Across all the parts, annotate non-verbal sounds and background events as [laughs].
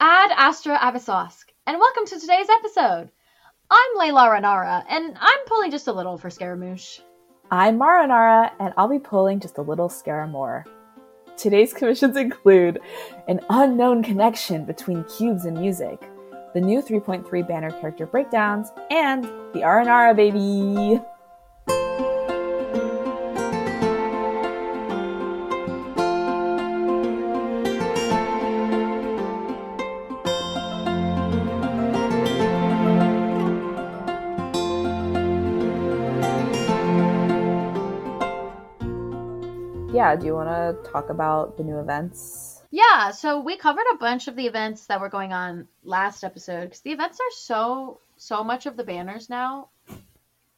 Ad Astra Abyssosque, and welcome to today's episode. I'm Layla Ranara, and I'm pulling just a little for Scaramouche. I'm Marinara, and I'll be pulling just a little Scaramore. Today's [laughs] commissions include an unknown connection between cubes and music, the new 3.3 banner character breakdowns, and the Aranara baby! Yeah, do you want to talk about the new events? Yeah, so we covered a bunch of the events that were going on last episode because the events are so so much of the banners now.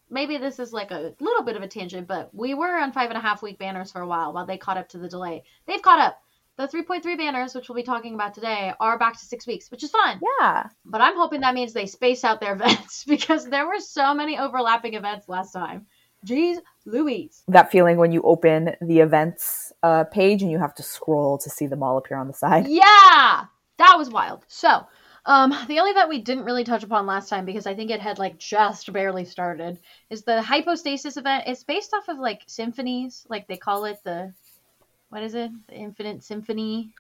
Maybe this is like a little bit of a tangent, but we were on five and a half week banners for a while while they caught up to the delay. They've caught up. The 3.3 banners, which we'll be talking about today, are back to six weeks, which is fun. Yeah. But I'm hoping that means they space out their [laughs] events because there were so many overlapping events last time. Jeez Louise. That feeling when you open the events uh, page and you have to scroll to see them all appear on the side. Yeah, that was wild. So, um, the only event we didn't really touch upon last time because I think it had like just barely started is the hypostasis event. It's based off of like symphonies, like they call it the what is it? The Infinite Symphony,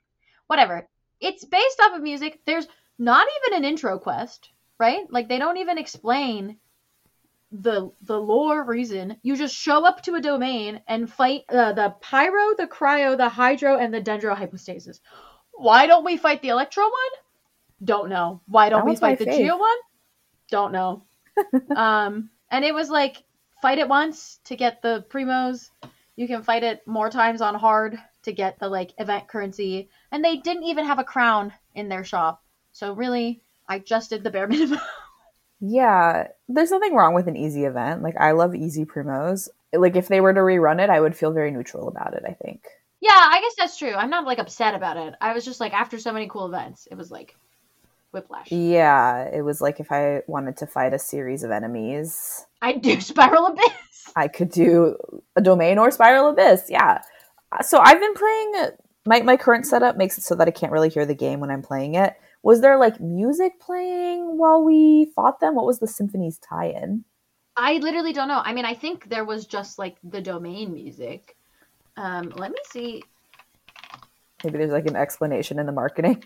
whatever. It's based off of music. There's not even an intro quest, right? Like they don't even explain the the lore reason you just show up to a domain and fight uh, the pyro the cryo the hydro and the dendro hypostasis why don't we fight the electro one? Don't know. Why don't we fight the fave. geo one? Don't know. [laughs] Um and it was like fight it once to get the primos. You can fight it more times on hard to get the like event currency. And they didn't even have a crown in their shop. So really i just did the bare [laughs] minimum Yeah, there's nothing wrong with an easy event. Like, I love easy primos. Like, if they were to rerun it, I would feel very neutral about it, I think. Yeah, I guess that's true. I'm not like upset about it. I was just like after so many cool events, it was like whiplash. Yeah, it was like if I wanted to fight a series of enemies, I'd do [laughs] Spiral Abyss. I could do a domain or spiral abyss. Yeah. So I've been playing my my current setup makes it so that I can't really hear the game when I'm playing it. Was there like music playing while we fought them? What was the symphony's tie-in? I literally don't know. I mean, I think there was just like the domain music. Um, let me see. Maybe there's like an explanation in the marketing.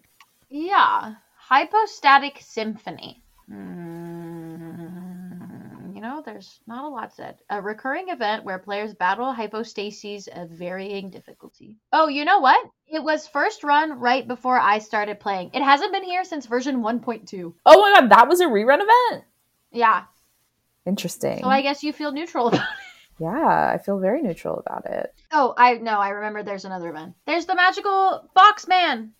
Yeah, Hypostatic Symphony. Mm, there's not a lot said. A recurring event where players battle hypostases of varying difficulty. Oh, you know what? It was first run right before I started playing. It hasn't been here since version 1.2. Oh my god, that was a rerun event. Yeah, Interesting. so I guess you feel neutral [laughs] about it. yeah, I feel very neutral about it. Oh, I know. I remember there's another event. There's the magical box man.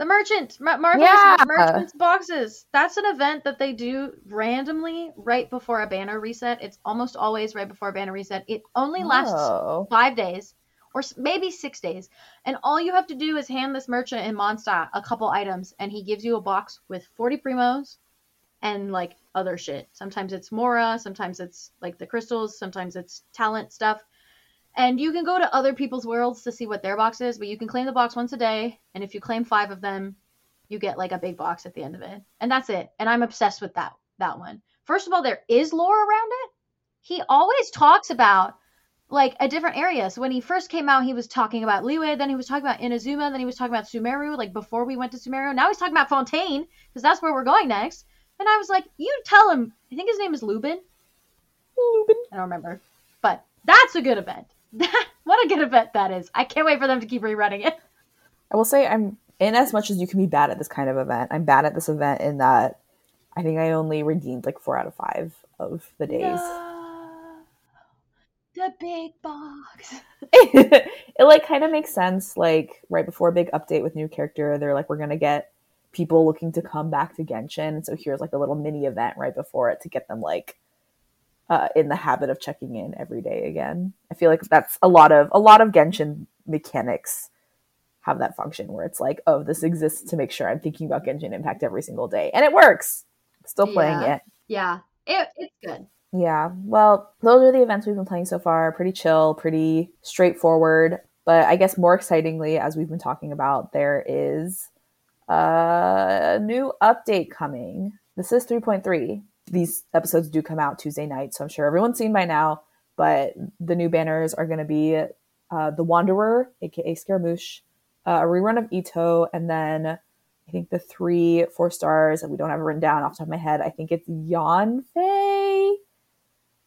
The merchant, Mar- marvelous Yeah. merchant's boxes. That's an event that they do randomly right before a banner reset. It's almost always right before a banner reset. It only lasts Oh. five days or maybe six days, and all you have to do is hand this merchant in Mondstadt a couple items, and he gives you a box with 40 primos and like other shit. Sometimes it's Mora, sometimes it's like the crystals, sometimes it's talent stuff. And you can go to other people's worlds to see what their box is, but you can claim the box once a day, and if you claim five of them, you get like a big box at the end of it. And that's it. And I'm obsessed with that that one. First of all, there is lore around it. He always talks about like a different area. So when he first came out, he was talking about Liyue, then he was talking about Inazuma, then he was talking about Sumeru, like before we went to Sumeru. Now he's talking about Fontaine, because that's where we're going next. And I was like, you tell him. I think his name is Lubin. Lubin. I don't remember. But that's a good event. [laughs] what a good event that is. I can't wait for them to keep rerunning it. I will say I'm in as much as you can be bad at this kind of event. I'm bad at this event in that I think I only redeemed like four out of five of the days. No. The big box. [laughs] it like kind of makes sense. Like right before a big update with new character, they're like, we're gonna get people looking to come back to Genshin. So here's like a little mini event right before it to get them like uh, in the habit of checking in every day again. I feel like that's a lot of a lot of Genshin mechanics have that function where it's like, oh, this exists to make sure I'm thinking about Genshin Impact every single day, and it works. Still playing Yeah. it. Yeah, it, it's good. Yeah. Well, those are the events we've been playing so far. Pretty chill, pretty straightforward. But I guess more excitingly, as we've been talking about, there is a new update coming. This is 3.3. These episodes do come out Tuesday night, so I'm sure everyone's seen by now. But the new banners are going to be uh, The Wanderer, aka Scaramouche, uh, a rerun of Itto, and then I think the three four stars that we don't have it written down off the top of my head. I think it's Yanfei,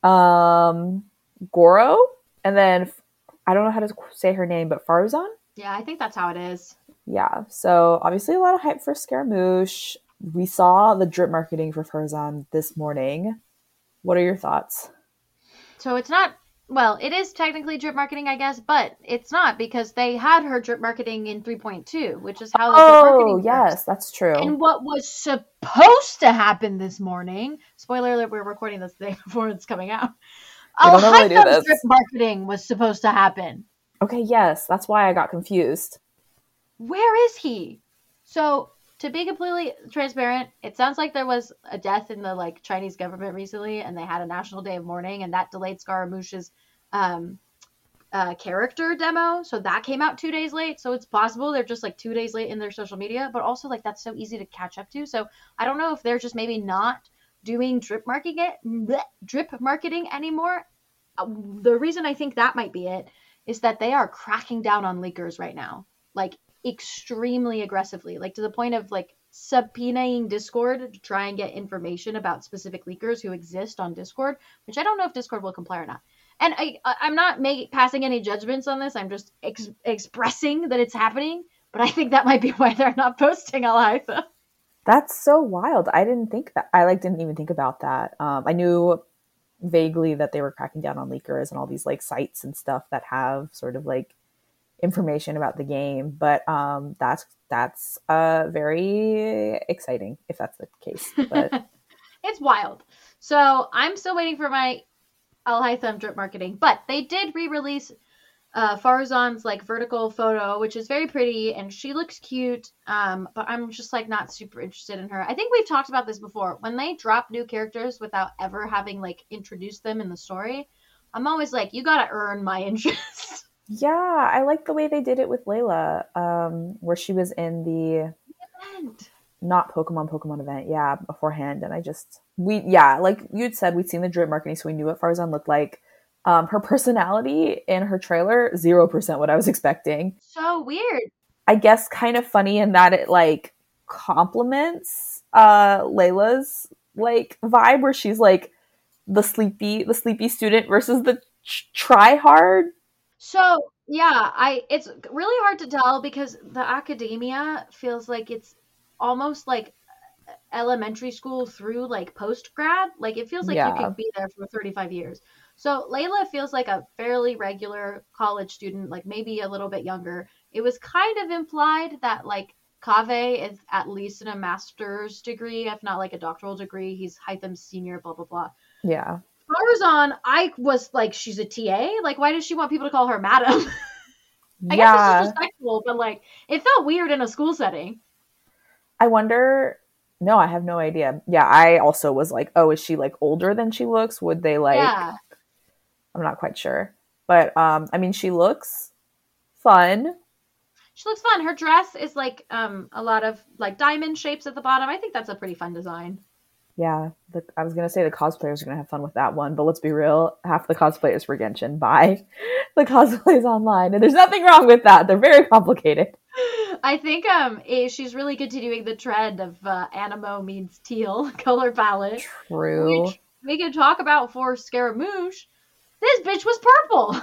um, Goro, and then I don't know how to say her name, but Faruzan. Yeah, I think that's how it is. Yeah, so obviously a lot of hype for Scaramouche. We saw the drip marketing for Faruzan this morning. What are your thoughts? So it's not well, it is technically drip marketing, I guess, but it's not because they had her drip marketing in 3.2, which is how Oh, marketing works. yes, that's true. And what was supposed to happen this morning, spoiler alert, we're recording this the day [laughs] before it's coming out. We don't normally do this. drip marketing was supposed to happen. okay, yes, that's why I got confused. Where is he? So, to be completely transparent, it sounds like there was a death in the like Chinese government recently, and they had a national day of mourning, and that delayed Scaramouche's um, uh, character demo. So that came out two days late. So it's possible they're just like two days late in their social media, but also like that's so easy to catch up to. So I don't know if they're just maybe not doing drip marketing it, bleh, drip marketing anymore. Uh, The reason I think that might be it is that they are cracking down on leakers right now, like extremely aggressively, like to the point of like subpoenaing Discord to try and get information about specific leakers who exist on Discord, which I don't know if Discord will comply or not. And I, I'm not make, passing any judgments on this. I'm just ex- expressing that it's happening. But I think that might be [laughs] why they're not posting Eliza. That's so wild. I didn't think that. I like didn't even think about that. Um, I knew vaguely that they were cracking down on leakers and all these like sites and stuff that have sort of like information about the game, but um, that's that's uh very exciting if that's the case. But [laughs] it's wild. So I'm still waiting for my Alhaitham drip marketing, but they did re-release uh, Farzan's like vertical photo, which is very pretty, and she looks cute. Um, but I'm just like not super interested in her. I think we've talked about this before. When they drop new characters without ever having like introduced them in the story, I'm always like, you gotta earn my [laughs] interest. Yeah, I like the way they did it with Layla, um, where she was in the And not Pokemon Pokemon event, yeah, beforehand. And I just we yeah, like you'd said, we'd seen the drip marketing, so we knew what Farzan looked like. Um, her personality in her trailer, zero percent what I was expecting. so weird. I guess kind of funny in that it like complements uh Layla's like vibe where she's like the sleepy the sleepy student versus the try hard. So yeah, I it's really hard to tell because the academia feels like it's almost like uh, elementary school through like post grad. Like it feels like Yeah. you could be there for 35 years. So Layla feels like a fairly regular college student, like maybe a little bit younger. It was kind of implied that like Kaveh is at least in a master's degree, if not like a doctoral degree. He's Haitham's senior, blah blah blah. Yeah. Farzan, I was like, she's a TA. Like, why does she want people to call her madam? [laughs] I guess yeah. it's disrespectful, but like, it felt weird in a school setting. I wonder. No, I have no idea. Yeah, I also was like, oh, is she like older than she looks? Would they like? yeah, I'm not quite sure, but um, I mean, she looks fun. she looks fun. Her dress is like um a lot of like diamond shapes at the bottom. I think that's a pretty fun design. Yeah, the, I was gonna say the cosplayers are gonna have fun with that one, but let's be real, half the cosplayers for Genshin buy [laughs] the cosplays online, and there's nothing wrong with that. They're very complicated. [laughs] I think um eh, she's really continuing the trend of uh, anemo means teal [laughs] color palette. True. Which we can talk about for Scaramouche. This bitch was purple.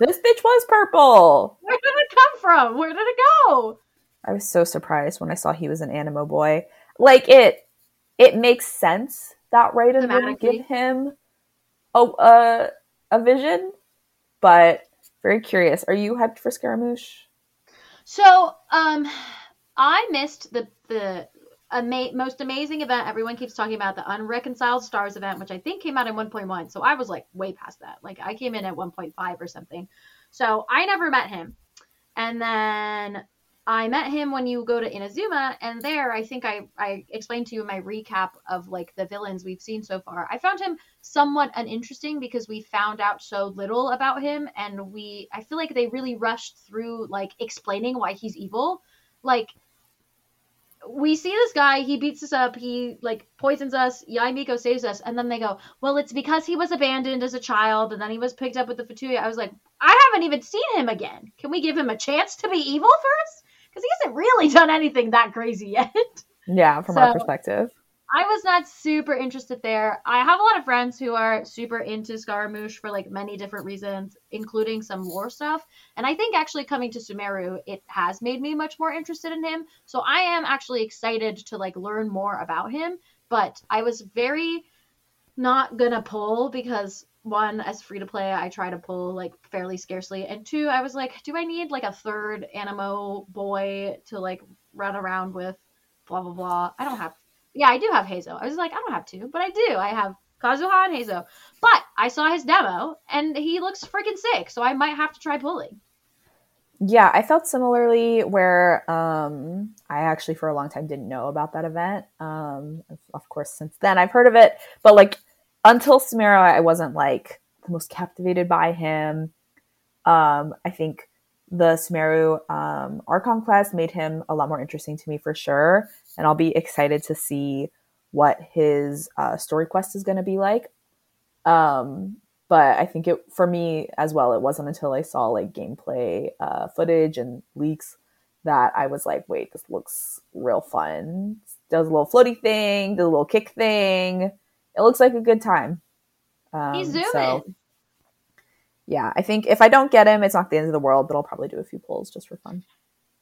This bitch was purple. Where did it come from? Where did it go? I was so surprised when I saw he was an anemo boy. Like it, it makes sense that Raiden would give him a a, a vision, but very curious. Are you hyped for Scaramouche? So, um, I missed the the ama- most amazing event everyone keeps talking about, the Unreconciled Stars event, which I think came out in 1.1. So I was like way past that. Like I came in at 1.5 or something. So I never met him, and then I met him when you go to Inazuma, and there I think I I explained to you my recap of like the villains we've seen so far. I found him somewhat uninteresting because we found out so little about him, and we I feel like they really rushed through like explaining why he's evil. Like we see this guy, he beats us up, he like poisons us, Yae Miko saves us, and then they go, Well, it's because he was abandoned as a child and then he was picked up with the Fatui. I was like, I haven't even seen him again. Can we give him a chance to be evil first? Because he hasn't really [laughs] done anything that crazy yet. Yeah, from So- our perspective. I was not super interested there. I have a lot of friends who are super into Scaramouche for like many different reasons, including some lore stuff. And I think actually coming to Sumeru, it has made me much more interested in him. So I am actually excited to like learn more about him. But I was very not gonna pull because one, as free to play, I try to pull like fairly scarcely, and two, I was like, do I need like a third Anemo boy to like run around with? Blah blah blah. I don't have yeah, I do have Heizou. I was like, I don't have two, but I do. I have Kazuha and Heizou. But I saw his demo and he looks freaking sick, so I might have to try pulling. Yeah, I felt similarly where um, I actually for a long time didn't know about that event. Um, of course, since then I've heard of it, but like until Sumeru, I wasn't like the most captivated by him. Um, I think the Sumeru um, Archon class made him a lot more interesting to me for sure, and I'll be excited to see what his uh, story quest is going to be like. Um, but I think it for me as well. It wasn't until I saw like gameplay uh, footage and leaks that I was like, wait, this looks real fun. Does a little floaty thing, does a little kick thing. It looks like a good time. Um, He's zooming. so, yeah, I think if I don't get him, it's not the end of the world, but I'll probably do a few pulls just for fun.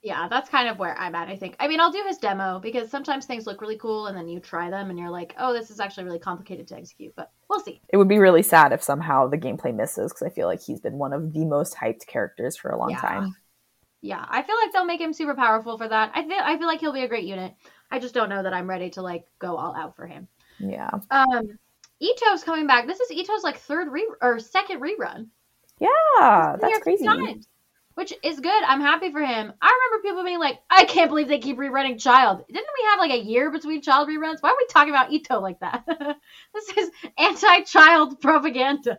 Yeah, that's kind of where I'm at, I think. I mean, I'll do his demo because sometimes things look really cool and then you try them and you're like, oh, this is actually really complicated to execute, but we'll see. It would be really sad if somehow the gameplay misses because I feel like he's been one of the most hyped characters for a long Yeah. time. Yeah, I feel like they'll make him super powerful for that. I feel I feel like he'll be a great unit. I just don't know that I'm ready to like go all out for him. Yeah. Um Itto's coming back. This is Itto's like third re or second rerun. Yeah, Ah, that's crazy. times, which is good. I'm happy for him. I remember people being like, "I can't believe they keep rerunning Childe." Didn't we have like a year between Childe reruns? Why are we talking about Itto like that? [laughs] this is anti-child propaganda.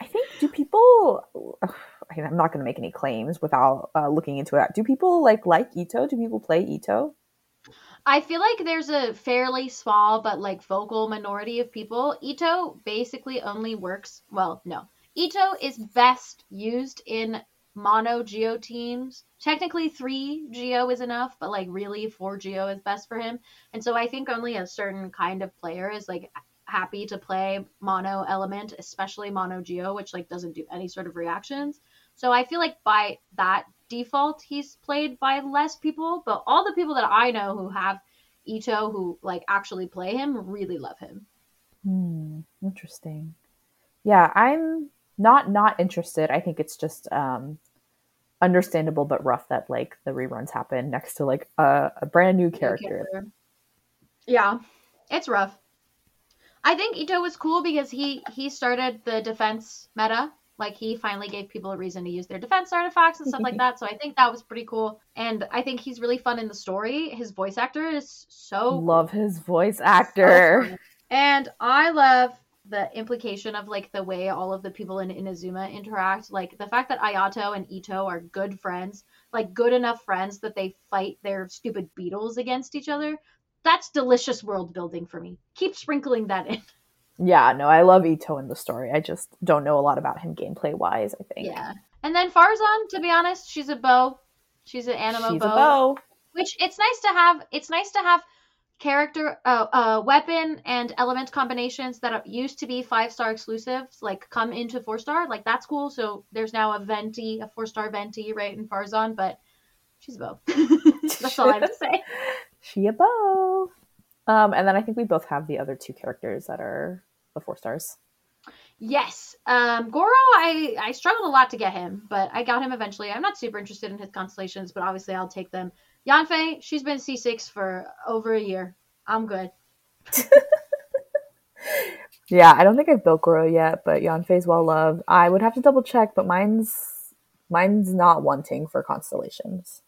I think do people? [sighs] I I'm not going to make any claims without uh, looking into it. Do people like like Itto? Do people play Itto? I feel like there's a fairly small but like vocal minority of people. Itto basically only works. Well, no. Itto is best used in mono geo teams. Technically, three geo is enough, but like really, four geo is best for him. And so I think only a certain kind of player is like happy to play mono element, especially mono geo, which like doesn't do any sort of reactions. So I feel like by that default, he's played by less people. But all the people that I know who have Itto who like actually play him really love him. Hmm, interesting. Yeah, I'm not not interested. I think it's just um, understandable but rough that like the reruns happen next to like a, a brand new character. Yeah, it's rough. I think Itto was cool because he he started the defense meta. Like he finally gave people a reason to use their defense artifacts and stuff like [laughs] that. So I think that was pretty cool. And I think he's really fun in the story. His voice actor is so Love his voice actor. fun. And I love the implication of like the way all of the people in Inazuma interact. Like the fact that Ayato and Itto are good friends, like good enough friends that they fight their stupid beetles against each other. That's delicious world building for me. Keep sprinkling that in. Yeah, no, I love Itto in the story. I just don't know a lot about him gameplay wise. I think. Yeah. And then Farzan, to be honest, she's a bow. She's an anemo She's bow. a bow. which it's nice to have it's nice to have character uh, uh weapon and element combinations that used to be five star exclusives like come into four star like that's cool so there's now a venti a four star venti right in farzan but she's a bow [laughs] that's all i have to say [laughs] She a bow. Um, and then I think we both have the other two characters that are the four stars. yes um goro i i struggled a lot to get him but i got him eventually i'm not super interested in his constellations but obviously i'll take them yanfei she's been c6 for over a year i'm good [laughs] Yeah, I don't think I've built Goro yet, but Yanfei's well loved. I would have to double check, but mine's mine's not wanting for constellations.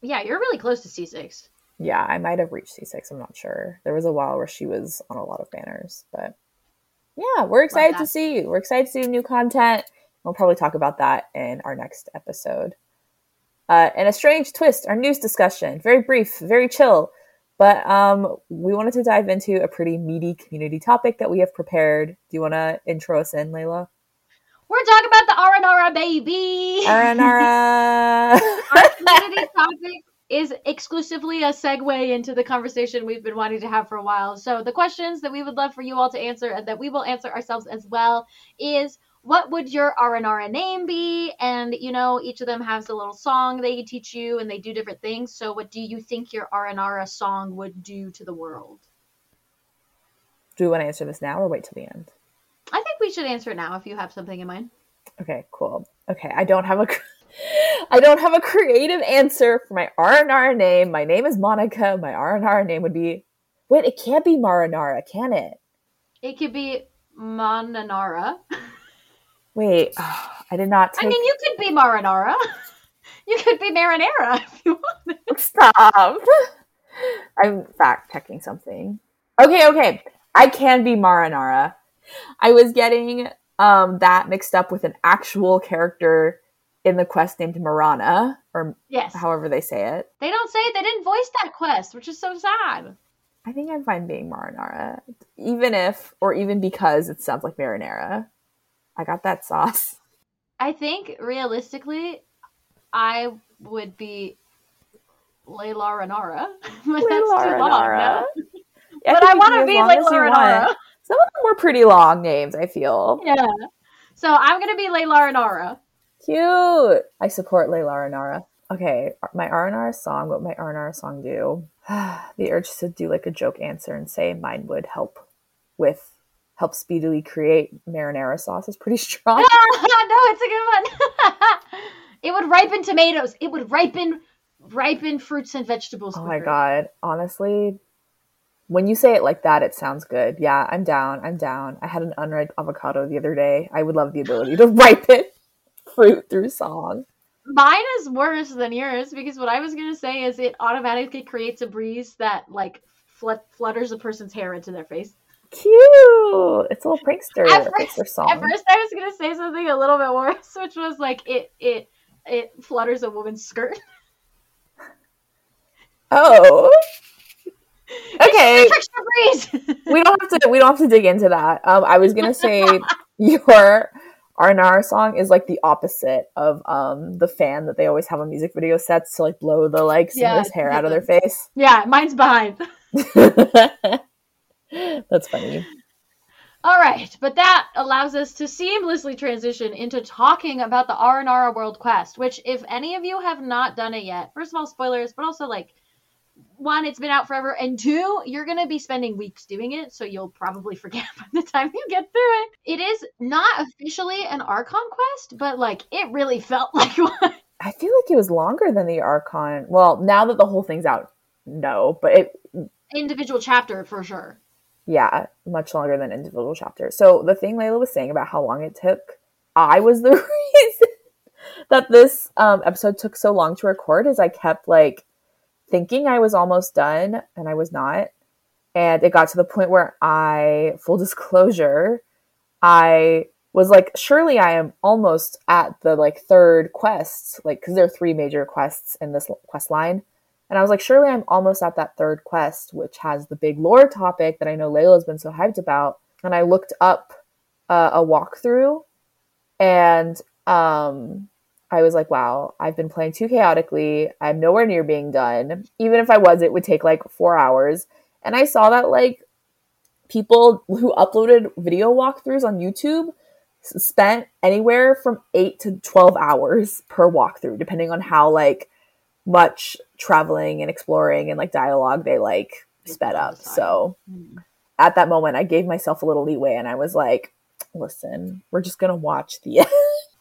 yeah you're really close to c6 Yeah, I might have reached C6. I'm not sure. There was a while where she was on a lot of banners, but yeah, we're excited to see you. We're excited to see new content. We'll probably talk about that in our next episode. Uh, and a strange twist, our news discussion, very brief, very chill. But um, we wanted to dive into a pretty meaty community topic that we have prepared. Do you want to intro us in, Layla? We're talking about the Aranara baby. Aranara. [laughs] Our community [laughs] topic is exclusively a segue into the conversation we've been wanting to have for a while. So the questions that we would love for you all to answer and that we will answer ourselves as well is what would your Aranara name be? And you know, each of them has a little song they teach you and they do different things. So what do you think your Aranara song would do to the world? Do we want to answer this now or wait till the end? I think we should answer it now if you have something in mind. Okay, cool. Okay, I don't have a [laughs] I don't have a creative answer for my Aranara name. My name is Monica. My Aranara name would be Wait, it can't be Marinara, can it? It could be Mananara. Wait, oh, [sighs] I did not take I mean, you could be Marinara. [laughs] You could be Marinara if you wanted. Stop. [laughs] I'm fact checking something. Okay, okay. I can be Marinara. I was getting um that mixed up with an actual character in the quest named Marana, or Yes. however they say it. They don't say it. they didn't voice that quest, which is so sad. I think I'm fine being Marinara, even if or even because it sounds like marinara. I got that sauce. [laughs] I think realistically, I would be Layla Renara, [laughs] but that's too long. Layla No? Yeah, But I want to be be as long as Layla Renara. Some of them were pretty long names. I feel Yeah. So I'm gonna be Layla Renara. Cute. I support Layla Aranara. Okay, my Aranara song. What my Aranara song do? [sighs] the urge to do like a joke answer and say mine would help with help speedily create marinara sauce is pretty [laughs] strong. [laughs] no, it's a good one. [laughs] it would ripen tomatoes. It would ripen ripen fruits and vegetables. Oh my god, honestly, when you say it like that, it sounds good. Yeah, I'm down. I'm down. I had an unripe avocado the other day. I would love the ability to ripen fruit through song. Mine is worse than yours because what I was gonna say is it automatically creates a breeze that like flut- flutters a person's hair into their face. Cute. It's a little prankster, At prankster first, song. at first, I was gonna say something a little bit worse, which was like it it it flutters a woman's skirt. [laughs] Oh. Okay, [laughs] we don't have to. We don't have to dig into that. Um, I was gonna say [laughs] your Aranara song is like the opposite of um the fan that they always have on music video sets to like blow the like Yeah, singer's hair out of their face. yeah, mine's behind. [laughs] [laughs] That's funny. All right, but that allows us to seamlessly transition into talking about the Aranara World Quest, which, if any of you have not done it yet, first of all, spoilers, but also like one, it's been out forever, and two, you're gonna be spending weeks doing it, so you'll probably forget [laughs] by the time you get through it. It is not officially an Archon quest, but like it really felt [laughs] like one. I feel like it was longer than the Archon. Well, now that the whole thing's out, no, but it Individual chapter for sure. yeah, much longer than individual chapter. So the thing Layla was saying about how long it took, I was the [laughs] reason that this um, episode took so long to record. Is I kept like thinking I was almost done, and I was not. And it got to the point where I, full [laughs] disclosure, I was like, surely I am almost at the like third quest, like because there are three major quests in this quest line. And I was like, surely I'm almost at that third quest, which has the big lore topic that I know Layla's been so hyped about. And I looked up uh, a walkthrough, and um, I was like, wow, I've been playing too chaotically. I'm nowhere near being done. Even if I was, it would take like four hours. And I saw that like people who uploaded video walkthroughs on YouTube spent anywhere from eight to 12 hours per walkthrough, depending on how like much traveling and exploring and like dialogue they like sped up. So mm, at that moment, I gave myself a little leeway and I was like, listen, we're just going to watch the [laughs] end.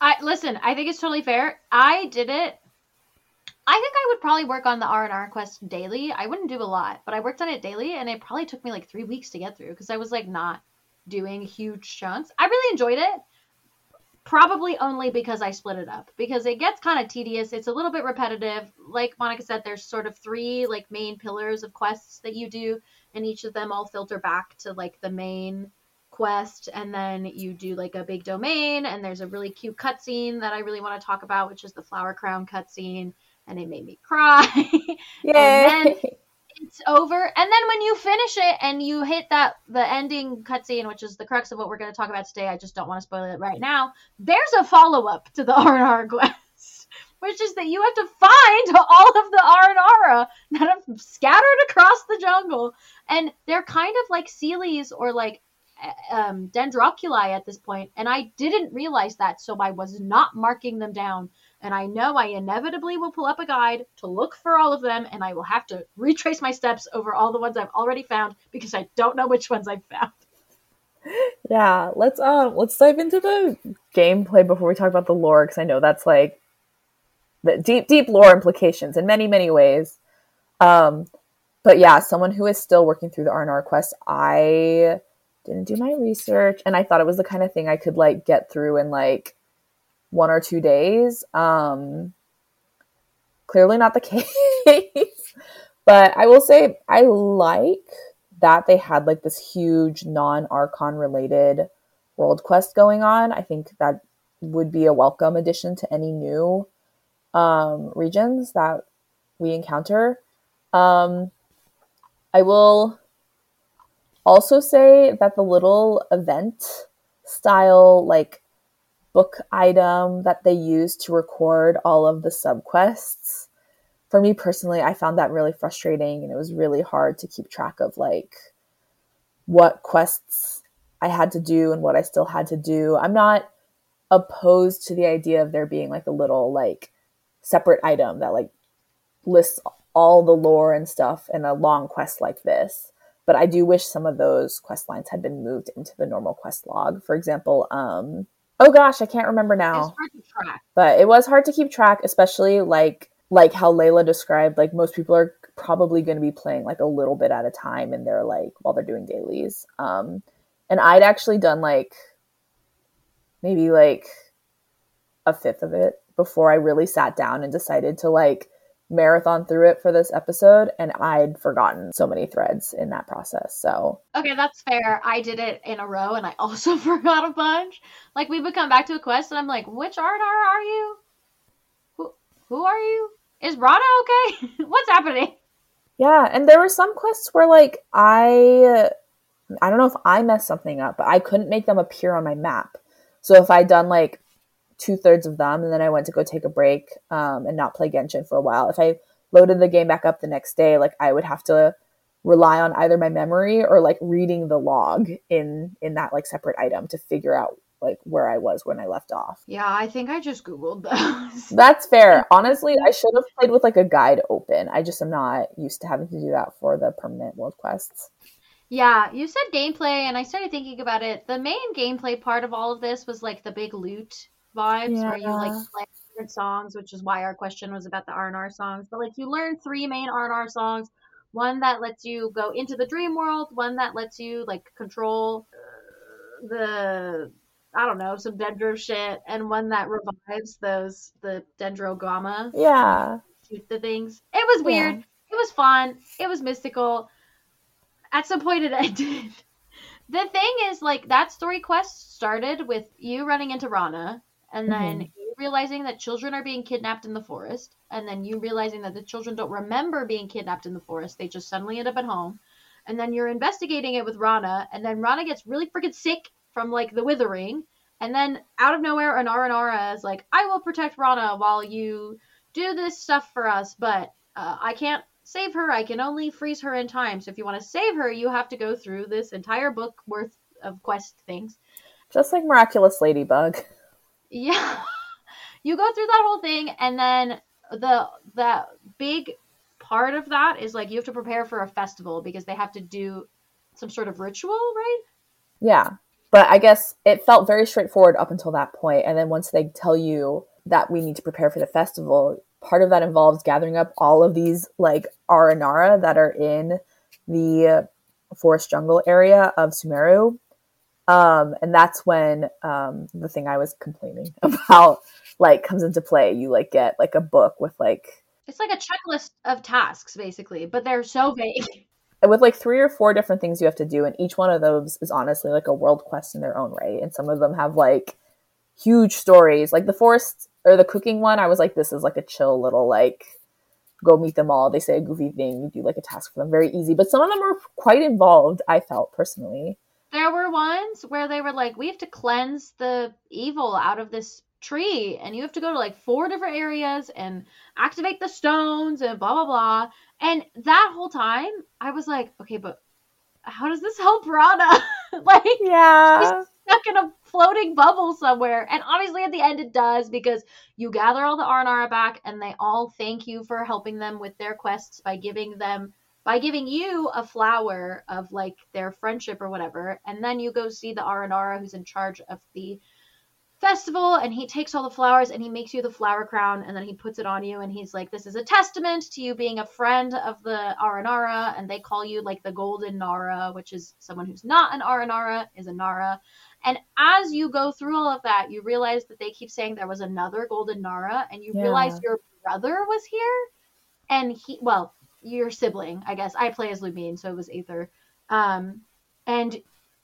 I listen. I think it's totally fair. I did it. I think I would probably work on the Aranara quest daily. I wouldn't do a lot, but I worked on it daily, and it probably took me like three weeks to get through because I was like not doing huge chunks. I really enjoyed it. Probably only because I split it up because it gets kind of tedious. It's a little bit repetitive. Like Monica said, there's sort of three like main pillars of quests that you do, and each of them all filter back to like the main quest and then you do like a big domain and there's a really cute cutscene that I really want to talk about which is the flower crown cutscene and it made me cry [laughs] Yay! then- [laughs] it's over. And then when you finish it and you hit that the ending cutscene, which is the crux of what we're going to talk about today, I just don't want to spoil it right now. There's a follow up to the [laughs] Aranara quest, which is that you have to find all of the Aranara that have scattered across the jungle, and they're kind of like Seelies or like um, Dendroculi at this point, and I didn't realize that, so I was not marking them down and I know I inevitably will pull up a guide to look for all of them, and I will have to retrace my steps over all the ones I've already found because I don't know which ones I've found. [laughs] Yeah, let's um let's dive into the gameplay before we talk about the lore because I know that's like the deep deep lore implications in many many ways. Um, but yeah, someone who is still working through the Aranara quest, I didn't do my research, and I thought it was the kind of thing I could like get through in like one or two days. Um, clearly not the [laughs] case. but I will say I like that they had like this huge non Archon related world quest going on. I think that would be a welcome addition to any new um, regions that we encounter. Um, I will also say that the little event style, like book item that they use to record all of the subquests. For me personally, I found that really frustrating and it was really hard to keep track of like what quests I had to do and what I still had to do. I'm not opposed to the idea of there being like a little like separate item that like lists all the lore and stuff in a long quest like this. But I do wish some of those quest lines had been moved into the normal quest log. For example, um, Oh gosh, I can't remember now. But it was hard to keep track, especially like like how Layla described. Like most people are probably going to be playing like a little bit at a time, and they're like while they're doing dailies. Um, and I'd actually done like maybe like a fifth of it before I really sat down and decided to like marathon through it for this episode and I'd forgotten so many threads in that process. So Okay, that's fair. I did it in a row and I also [laughs] forgot a bunch. Like we would come back to a quest and I'm like, which Ardar are you? Who who are you? Is Rana okay? [laughs] What's happening? Yeah, and there were some quests where like I I don't know if I messed something up, but I couldn't make them appear on my map. So if I'd done like two thirds of them, and then I went to go take a break um, and not play Genshin for a while. If I loaded the game back up the next day, like I would have to rely on either my memory or like reading the log in in that like separate item to figure out like where I was when I left off. Yeah, I think I just googled those. [laughs] That's fair. Honestly, I should have played with like a guide open. I just am not used to having to do that for the permanent world quests. Yeah, you said gameplay, and I started thinking about it. The main gameplay part of all of this was like the big loot vibes yeah. where you like play different songs, which is why our question was about the Aranara songs. But like you learn three main Aranara songs. One that lets you go into the dream world. One that lets you like control uh, the I don't know some dendro shit, and one that revives those the dendrogamma. Yeah, shoot the things. It was weird. Yeah. It was fun. It was mystical. At some point, it [laughs] ended. the thing is, like, that story quest started with you running into Rana, and then mm-hmm. you realizing that children are being kidnapped in the forest, and then you realizing that the children don't remember being kidnapped in the forest, they just suddenly end up at home, and then you're investigating it with Rana, and then Rana gets really freaking sick from like the withering, and then out of nowhere, Anara Nara is like, "I will protect Rana while you do this stuff for us, but uh, I can't save her. I can only freeze her in time. So if you want to save her, you have to go through this entire book worth of quest things." Just like Miraculous Ladybug. [laughs] Yeah. you go through that whole thing and then the that big part of that is like you have to prepare for a festival because they have to do some sort of ritual, right? Yeah. But I guess it felt very straightforward up until that point and then once they tell you that we need to prepare for the festival, part of that involves gathering up all of these like Aranara that are in the forest jungle area of Sumeru um, and that's when um, the thing I was complaining [laughs] about like comes into play. You like get like a book with like it's like a checklist of tasks basically, but they're so vague. [laughs] With like three or four different things you have to do, and each one of those is honestly like a world quest in their own right. And some of them have like huge stories. Like the forest or the cooking one, I was like, this is like a chill little like go meet them all. They say a goofy thing, you do like a task for them, very easy. But some of them are quite involved. I felt personally. There were ones where they were like, we have to cleanse the evil out of this tree, and you have to go to like four different areas and activate the stones and blah blah blah. And that whole time, I was like, okay, but how does this help Rana? [laughs] like, Yeah. stuck in a floating bubble somewhere. And obviously at the end it does because you gather all the Aranara back and they all thank you for helping them with their quests by giving them by giving you a flower of like their friendship or whatever. And then you go see the Aranara who's in charge of the festival and he takes all the flowers and he makes you the flower crown and then he puts it on you and he's like this is a testament to you being a friend of the Aranara and they call you like the golden Nara which is someone who's not an Aranara is a Nara and as you go through all of that you realize that they keep saying there was another golden Nara and you Yeah. realize your brother was here and he well your sibling I guess I play as Lumine so it was Aether um and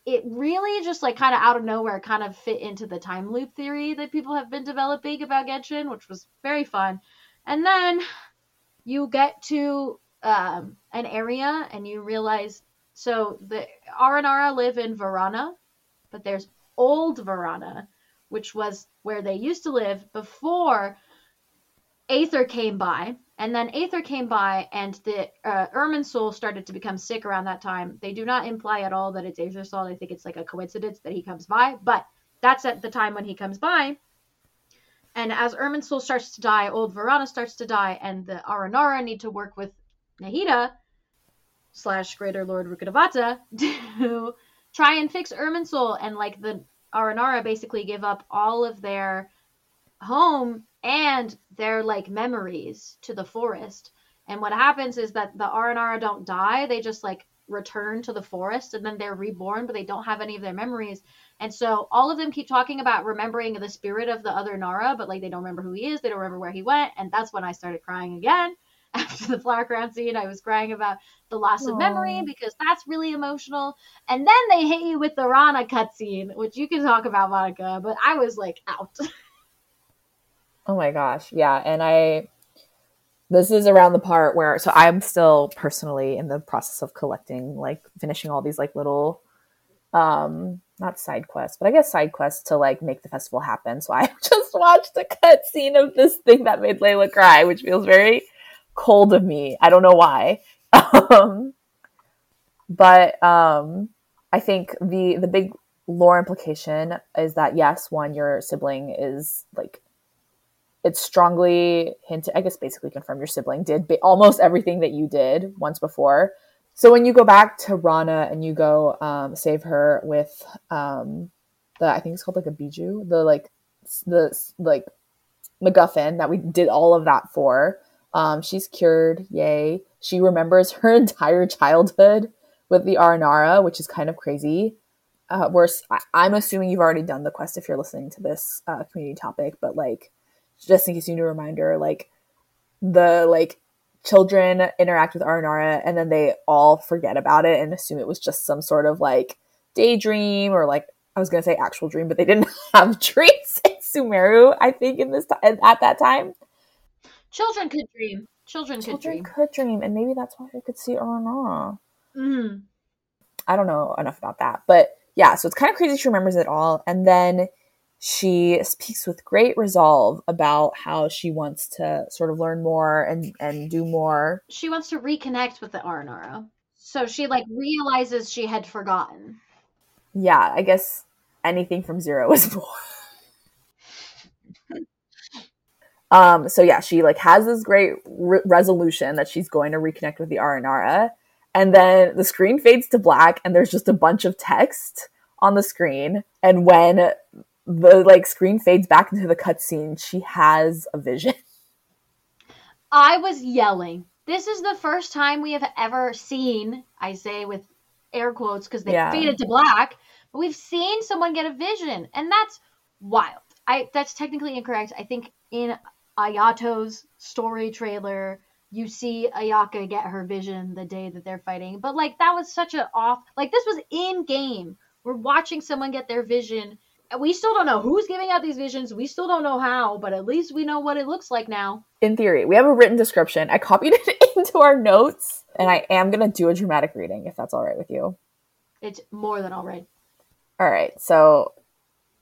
it really just like kind of out of nowhere kind of fit into the time loop theory that people have been developing about Genshin, which was very fun. And then you get to um, an area and you realize so the Aranara live in Vanarana, but there's old Vanarana, which was where they used to live before Aether came by. And then Aether came by, and the uh, Irminsul started to become sick around that time. They do not imply at all that it's Aether's fault. I think it's like a coincidence that he comes by, but that's at the time when he comes by. And as Irminsul starts to die, old Vanarana starts to die, and the Aranara need to work with Nahida slash Greater Lord Rukkhadevata [laughs] to try and fix Irminsul. And like the Aranara basically give up all of their home and their like memories to the forest. And what happens is that the Aranara don't die; they just like return to the forest, and then they're reborn, but they don't have any of their memories. And so all of them keep talking about remembering the spirit of the other Nara, but like they don't remember who he is, they don't remember where he went, and that's when I started crying again. [laughs] After the flower crown scene, I was crying about the loss of memory because that's really emotional. And then they hit you with the Rana cutscene, which you can talk about, Monica, but I was like out. [laughs] Oh my gosh. Yeah. And I, this is around the part where, so I'm still personally in the process of collecting, like finishing all these like little, um, not side quests, but I guess side quests to like make the festival happen. So I [laughs] just watched a cutscene of this thing that made Layla cry, which feels very cold of me. I don't know why. [laughs] Um, but um, I think the the big lore implication is that yes, one, your sibling is like it's strongly hinted i guess basically confirmed your sibling did ba- almost everything that you did once before. So when you go back to rana and you go um, save her with um, the i think it's called like a Bijou, the like the like macguffin that we did all of that for um, she's cured yay. She remembers [laughs] her entire childhood with the aranara which is kind of crazy. Uh, we're, i'm assuming you've already done the quest if you're listening to this uh, community topic but like just in case you need a reminder, like the like children interact with Aranara and then they all forget about it and assume it was just some sort of like daydream or like I was gonna say actual dream, but they didn't [laughs] have dreams in Sumeru. I think in this time at that time, Children could dream. Children could children dream. could dream, and maybe that's why they could see Aranara. Mm. I don't know enough about that, but yeah, so it's kind of crazy she remembers it all, and then she speaks with great resolve about how she wants to sort of learn more and and do more. She wants to reconnect with the Aranara. So she like realizes she had forgotten. Yeah, I guess anything from zero is [laughs] more. um, so yeah, she like has this great re- resolution that she's going to reconnect with the Aranara, and then the screen fades to black, and there's just a bunch of text on the screen. And when the like screen fades back into the cutscene, she has a vision. [laughs] I was yelling. This is the first time we have ever seen, I say with air quotes because they Yeah. faded to black, but we've seen someone get a vision, and that's wild. I that's technically incorrect. I think in Ayato's story trailer, you see Ayaka get her vision the day that they're fighting. But like that was such an off like this was in game. We're watching someone get their vision we still don't know who's giving out these visions. We still don't know how, but at least we know what it looks like now. In theory, we have a written description. I copied [laughs] it into our notes, and I am going to do a dramatic reading if that's all right with you. It's more than all right. All right. So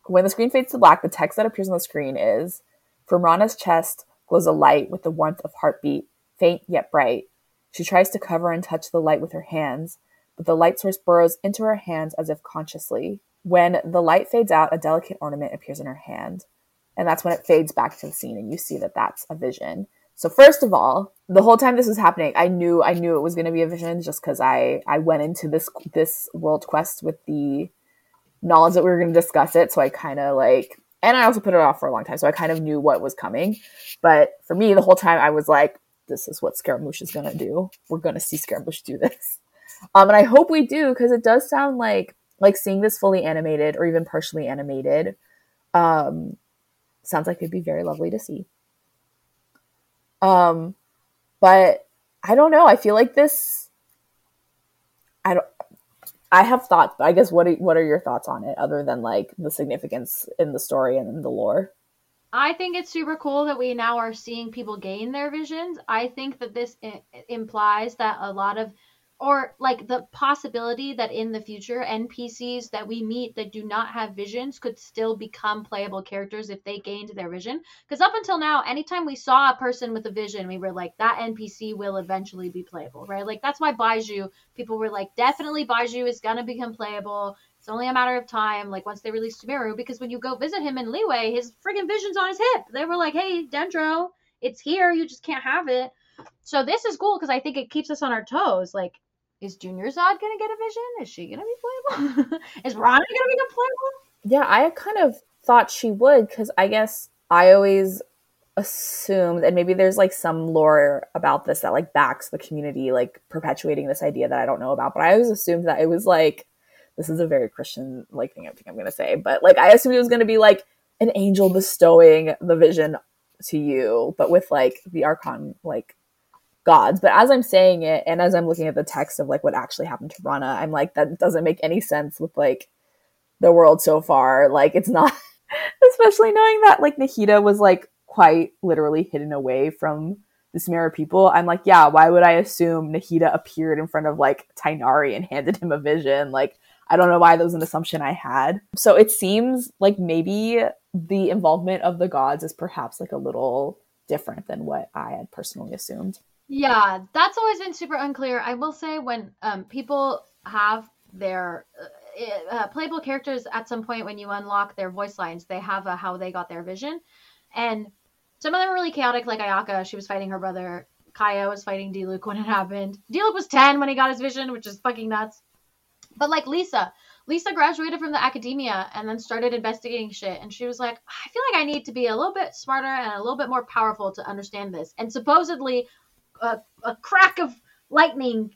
when the screen fades to black, the text that appears on the screen is From Rana's chest glows a light with the warmth of heartbeat, faint yet bright. She tries to cover and touch the light with her hands, but the light source burrows into her hands as if consciously. When the light fades out, a delicate ornament appears in her hand. And that's when it fades back to the scene and you see that that's a vision. So first of all, the whole time this was happening, I knew I knew it was going to be a vision just cuz I I went into this this world quest with the knowledge that we were going to discuss it, so I kind of like and I also put it off for a long time, so I kind of knew what was coming. But for me, the whole time I was like, this is what Scaramouche is going to do. We're going to see Scaramouche do this. Um, and I hope we do because it does sound like like seeing this fully animated or even partially animated um, sounds like it'd be very lovely to see. Um, but I don't know. I feel like this. I don't. I have thoughts, but I guess what are, what are your thoughts on it, other than like the significance in the story and in the lore? I think it's super cool that we now are seeing people gain their visions. I think that this I- implies that a lot of or like the possibility that in the future npcs that we meet that do not have visions could still become playable characters if they gained their vision. Because up until now anytime we saw a person with a vision we were like that npc will eventually be playable right? Like that's why baizhu people were like definitely baizhu is gonna become playable. It's only a matter of time like once they release Sumeru because when you go visit him in Liyue his friggin' vision's on his hip. They were like hey dendro it's here. You just can't have it. So this is cool because I think it keeps us on our toes. Like, is Dunyarzad gonna get a vision? Is she gonna be playable? [laughs] is Rana gonna be playable? Yeah, I kind of thought she would because I guess I always assumed, and maybe there's like some lore about this that like backs the community, like perpetuating this idea that I don't know about. But I always assumed that it was like this is a very Christian like thing I think I'm gonna say, but like I assumed it was gonna be like an angel bestowing the vision to you, but with like the Archon like gods. But as I'm saying it and as I'm looking at the text of like what actually happened to Rana, I'm like, that doesn't make any sense with like the world so far. Like it's not [laughs] especially knowing that like Nahida was like quite literally hidden away from the Sumeru people. I'm like, yeah, why would I assume Nahida appeared in front of like Tighnari and [laughs] handed him a vision? Like, I don't know why that was an assumption I had. So it seems like maybe the involvement of the gods is perhaps like a little different than what I had personally assumed. Yeah, that's always been super unclear. I will say when um, people have their uh, uh, playable characters at some point when you unlock their voice lines, they have a how they got their vision, and some of them are really chaotic. Like Ayaka, she was fighting her brother. Kaeya was fighting Diluc when it happened. Diluc was ten when he got his vision, which is fucking nuts. But like Lisa, Lisa graduated from the Akademiya and then started investigating shit. And she was like, I feel like I need to be a little bit smarter and a little bit more powerful to understand this. And supposedly, a, a crack of lightning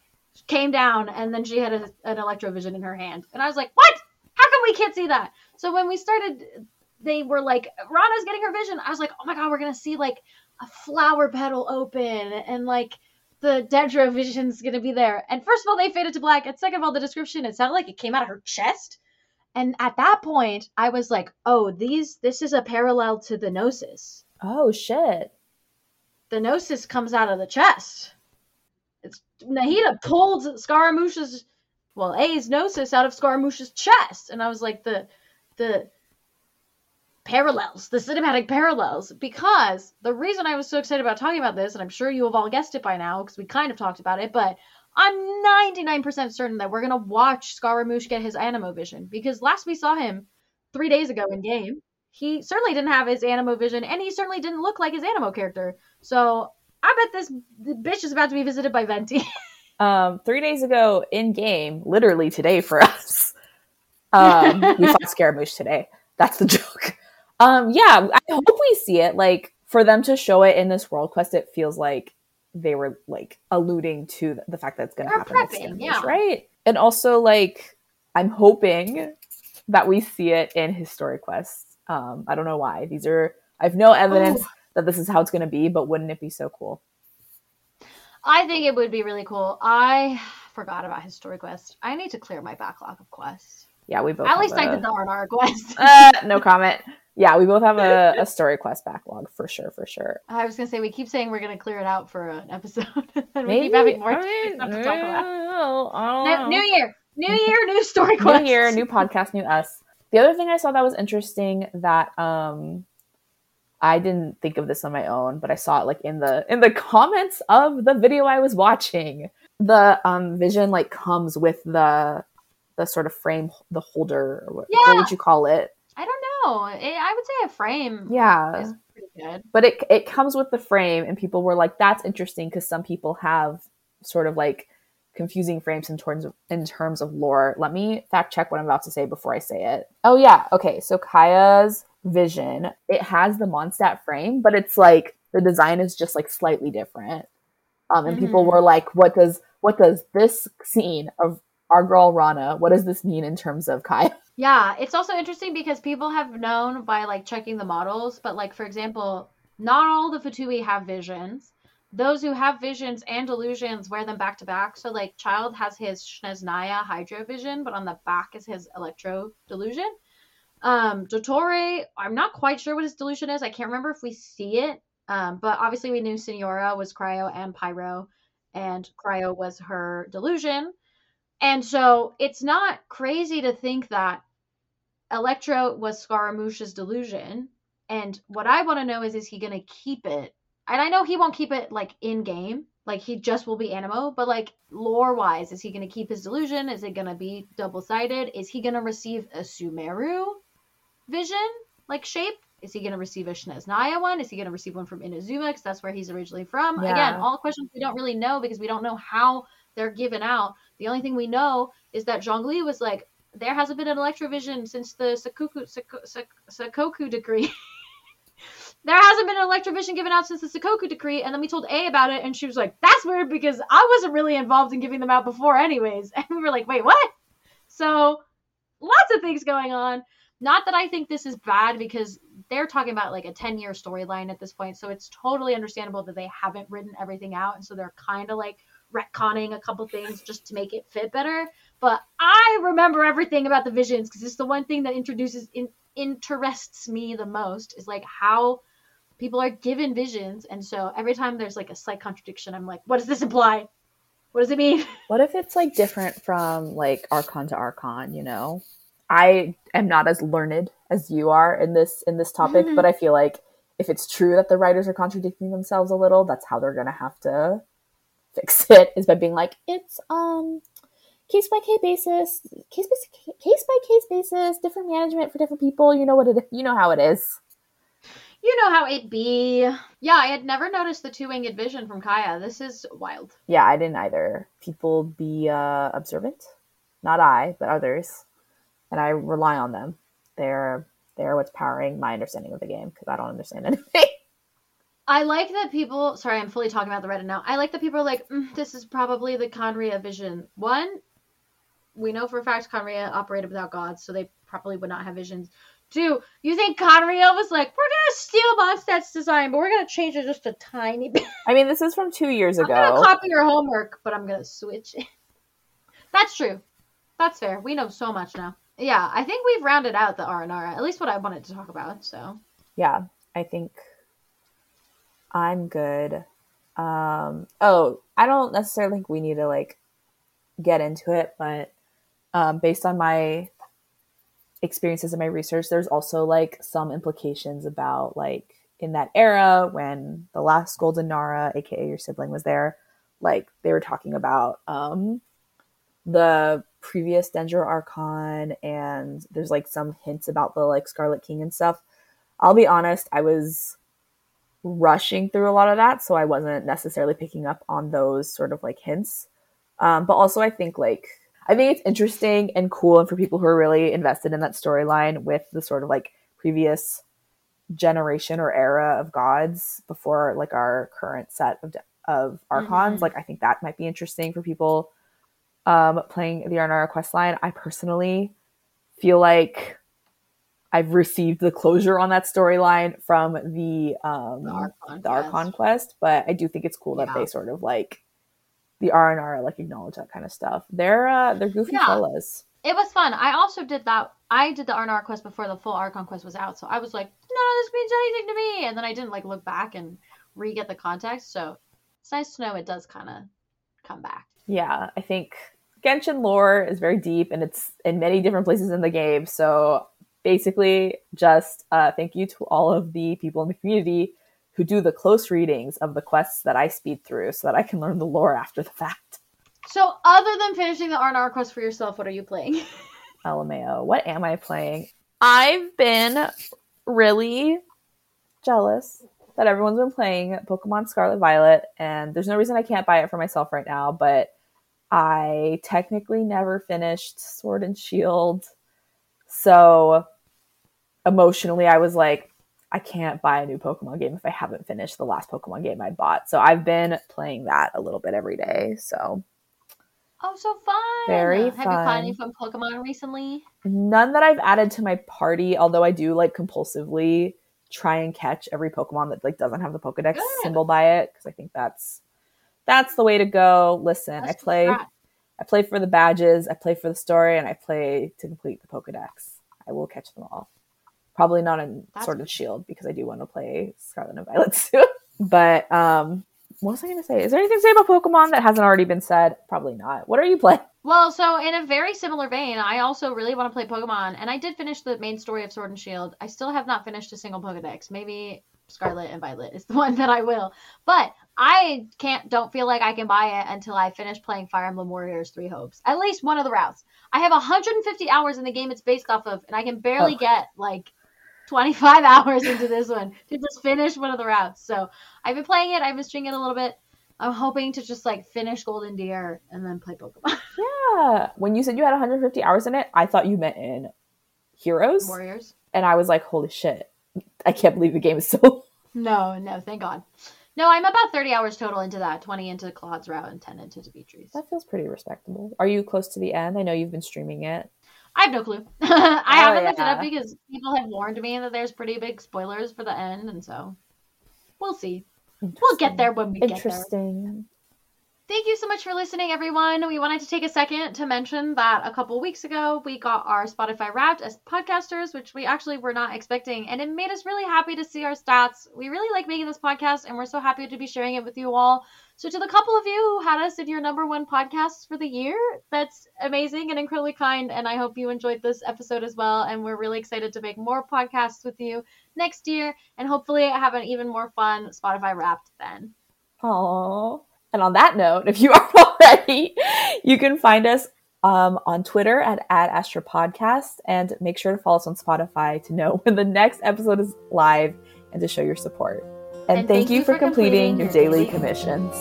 came down, and then she had a, an electrovision in her hand. And I was like, what? How come we can't see that? So when we started, they were like, Rana's getting her vision. I was like, oh my god, we're gonna see like a flower petal open and like the Dendro vision's gonna be there. And first of all, they faded to black. And second of all, the description, it sounded like it came out of her chest. And at that point, I was like, oh, these this is a parallel to the Gnosis. Oh shit. The Gnosis comes out of the chest. It's Nahida pulled Scaramouche's well, Ei's Gnosis out of Scaramouche's chest. And I was like, the the parallels, the cinematic parallels, because the reason I was so excited about talking about this, and I'm sure you have all guessed it by now because we kind of talked about it, but I'm 99% certain that we're gonna watch Scaramouche get his Anemo vision because last we saw him three days ago in game, he certainly didn't have his Anemo vision, and he certainly didn't look like his Anemo character. So I bet this bitch is about to be visited by Venti. [laughs] um, three days ago in game, literally today for [laughs] us, um, we fought Scaramouche today. That's the [laughs] joke. Um, yeah, I hope we see it. Like for them to show it in this world quest, it feels like they were like alluding to the fact that it's going to happen. Prepping, yeah. Right. And also, like, I'm hoping that we see it in his story quests. Um, I don't know why. These are I have no evidence Ooh. that this is how it's going to be, but wouldn't it be so cool? I think it would be really cool. I forgot about his story quest. I need to clear my backlog of quests. Yeah, we both. At have least I a- did the R [laughs] quest. Uh, no comment. Yeah, we both have a, a story quest backlog for sure, for sure. I was gonna say we keep saying we're gonna clear it out for an episode, [laughs] and we keep having more I [laughs] mean, to talk about. I don't New, know. new year, new year, new story quest. new year, new podcast, new us. The other thing I saw that was interesting that um I didn't think of this on my own, but I saw it like in the in the [laughs] comments of the video I was watching. The um vision like comes with the the sort of frame the holder or what, what would you call it? I don't know. It, I would say a frame Yeah. is pretty good. but it it comes with the frame and people were like that's interesting because some people have sort of like confusing frames in terms of in terms of lore. Let me fact check what i'm about to say before i say it. Oh yeah. Okay. So kaeya's vision it has the mondstadt frame but it's like the design is just like slightly different. Um and people Mhm. were like what does what does this scene of our girl rana what does this mean in terms of kaeya? [laughs] Yeah, it's also interesting because people have known by like checking the models, but like for example, not all the Fatui have visions. Those who have visions and delusions wear them back to back. So like Childe has his Snezhnaya Hydro vision, but on the back is his Electro delusion. Um, Dottore, I'm not quite sure what his delusion is. I can't remember if we see it. Um, but obviously we knew Signora was Cryo and Pyro, and Cryo was her delusion. And so it's not crazy to think that Electro was Scaramouche's delusion. And what I want to know is, is he going to keep it? And I know he won't keep it like in game. Like he just will be Anemo. But like lore wise, is he going to keep his delusion? Is it going to be double sided? Is he going to receive a Sumeru vision like shape? Is he going to receive a Snezhnaya one? Is he going to receive one from Inazuma? Because that's where he's originally from. Yeah. Again, all questions we don't really know because we don't know how they're given out. The only thing we know is that Zhongli was like, there hasn't been an Electrovision since the Sakoku, Sako- Sak- Sakoku decree. [laughs] there hasn't been an Electrovision given out since the Sakoku decree. And then we told Ei about it, and she was like, that's weird because I wasn't really involved in giving them out before, anyways. [laughs] And we were like, wait, what? So lots of things going on. Not that I think this is bad because they're talking about like a 10 year storyline at this point. So it's totally understandable that they haven't written everything out. And so they're kind of like retconning a couple things just to make it fit better. But I remember everything about the visions because it's the one thing that introduces in, interests me the most is like how people are given visions. And so every time there's like a slight contradiction, I'm like, what does this imply? What does it mean? [laughs] What if it's like different from like Archon to Archon, you know? I am not as learned as you are in this in this topic, Mhm. but I feel like if it's true that the writers are contradicting themselves a little, that's how they're gonna have to fix [laughs] it is by being like, it's um case by case basis, case by case by case basis, different management for different people. You know what it you know how it is. You know how it be. Yeah, I had never noticed the two winged vision from Kaeya. This is wild. Yeah, I didn't either. People be uh, observant, not I, but others, and I rely on them. They're they're what's powering my understanding of the game because I don't understand [laughs] anything. I like that people. Sorry, I'm fully talking about the Reddit now. I like that people are like, mm, this is probably the Khaenri'ah vision. One, we know for a fact Khaenri'ah operated without gods, so they probably would not have visions. Two, you think Khaenri'ah was like, we're gonna steal Mondstadt's design, but we're gonna change it just a tiny bit. I mean, this is from two years I'm gonna ago. copy your homework, but I'm gonna switch it. [laughs] That's true. That's fair. We know so much now. Yeah, I think we've rounded out the R and R. At least what I wanted to talk about. So Yeah, I think I'm good. Um, oh, I don't necessarily think we need to like get into it, but um, based on my experiences in my research, there's also like some implications about like in that era when the last Golden Nara, aka your sibling, was there. Like they were talking about um, the previous Dendro Archon, and there's like some hints about the like Scarlet King and stuff. I'll be honest, I was rushing through a lot of that, so I wasn't necessarily picking up on those sort of like hints. Um, but also, I think like I think it's interesting and cool, and for people who are really invested in that storyline with the sort of like previous generation or era of gods before like our current set of of archons. Mhm. Like, I think that might be interesting for people um, playing the Aranara quest line. I personally feel like I've received the closure on that storyline from the um the Archon. the Archon quest, but I do think it's cool that they sort of like the R and R like acknowledge that kind of stuff. They're uh they're goofy Yeah. fellas. It was fun. I also did that. I did the R and R quest before the full Archon quest was out, so I was like, none of this means anything to me. And then I didn't like look back and re get the context. So it's nice to know it does kind of come back. Yeah, I think Genshin lore is very deep and it's in many different places in the game. So basically, just uh, thank you to all of the people in the community who do the close readings of the quests that I speed through so that I can learn the lore after the fact. So, other than finishing the R&R quest for yourself, what are you playing? [laughs] LMAO, what am I playing? I've been really jealous that everyone's been playing Pokemon Scarlet Violet, and there's no reason I can't buy it for myself right now, but I technically never finished Sword and Shield. So emotionally, I was like, I can't buy a new Pokemon game if I haven't finished the last Pokemon game I bought. So I've been playing that a little bit every day. So Oh, so fun! Very Have you caught fun. any fun Pokemon recently? none that I've added to my party, although I do like compulsively try and catch every Pokemon that like doesn't have the Pokedex Good. symbol by it because I think that's that's the way to go. Listen, That's I play. I play for the badges, I play for the story, and I play to complete the Pokedex. I will catch them all. Probably not in That's- Sword and Shield because I do want to play Scarlet and Violet [laughs] soon. but um, what was I going to say? Is there anything to say about Pokemon that hasn't already been said? Probably not. What are you playing? Well, so in a very similar vein, I also really want to play Pokemon, and I did finish the main story of Sword and Shield. I still have not finished a single Pokedex. Maybe Scarlet and Violet is the [laughs] one that I will. But I can't, don't feel like I can buy it until I finish playing Fire Emblem Warriors Three Hopes. At least one of the routes. I have 150 hours in the game it's based off of, and I can barely Oh. get like 25 [laughs] hours into this one to just finish one of the routes. So I've been playing it. I've been stringing it a little bit. I'm hoping to just like finish Golden Deer and then play Pokemon. [laughs] Yeah. When you said you had 150 hours in it, I thought you meant in Heroes. Warriors. And I was like, holy shit. I can't believe the game is [laughs] so No, no, thank God. No, I'm about 30 hours total into that 20 into Claude's route and 10 into Dimitri's. That feels pretty respectable. Are you close to the end? I know you've been streaming it. I have no clue. [laughs] I oh, haven't looked it up Oh, because people have warned me that there's pretty big spoilers for the end, and so we'll see. We'll get there when we get there. Interesting. Thank you so much for listening, everyone. We wanted to take a second to mention that a couple weeks ago we got our Spotify Wrapped as podcasters, which we actually were not expecting, and it made us really happy to see our stats. We really like making this podcast, and we're so happy to be sharing it with you all. So, to the couple of you who had us in your number one podcasts for the year, that's amazing and incredibly kind. And I hope you enjoyed this episode as well. And we're really excited to make more podcasts with you next year, and hopefully have an even more fun Spotify Wrapped then. Aww. And on that note, if you aren't [laughs] already, you can find us um, on Twitter at, at Astra Podcast and make sure to follow us on Spotify to know [laughs] when the next episode is live and to show your support. And, thank, you for completing, your daily commissions.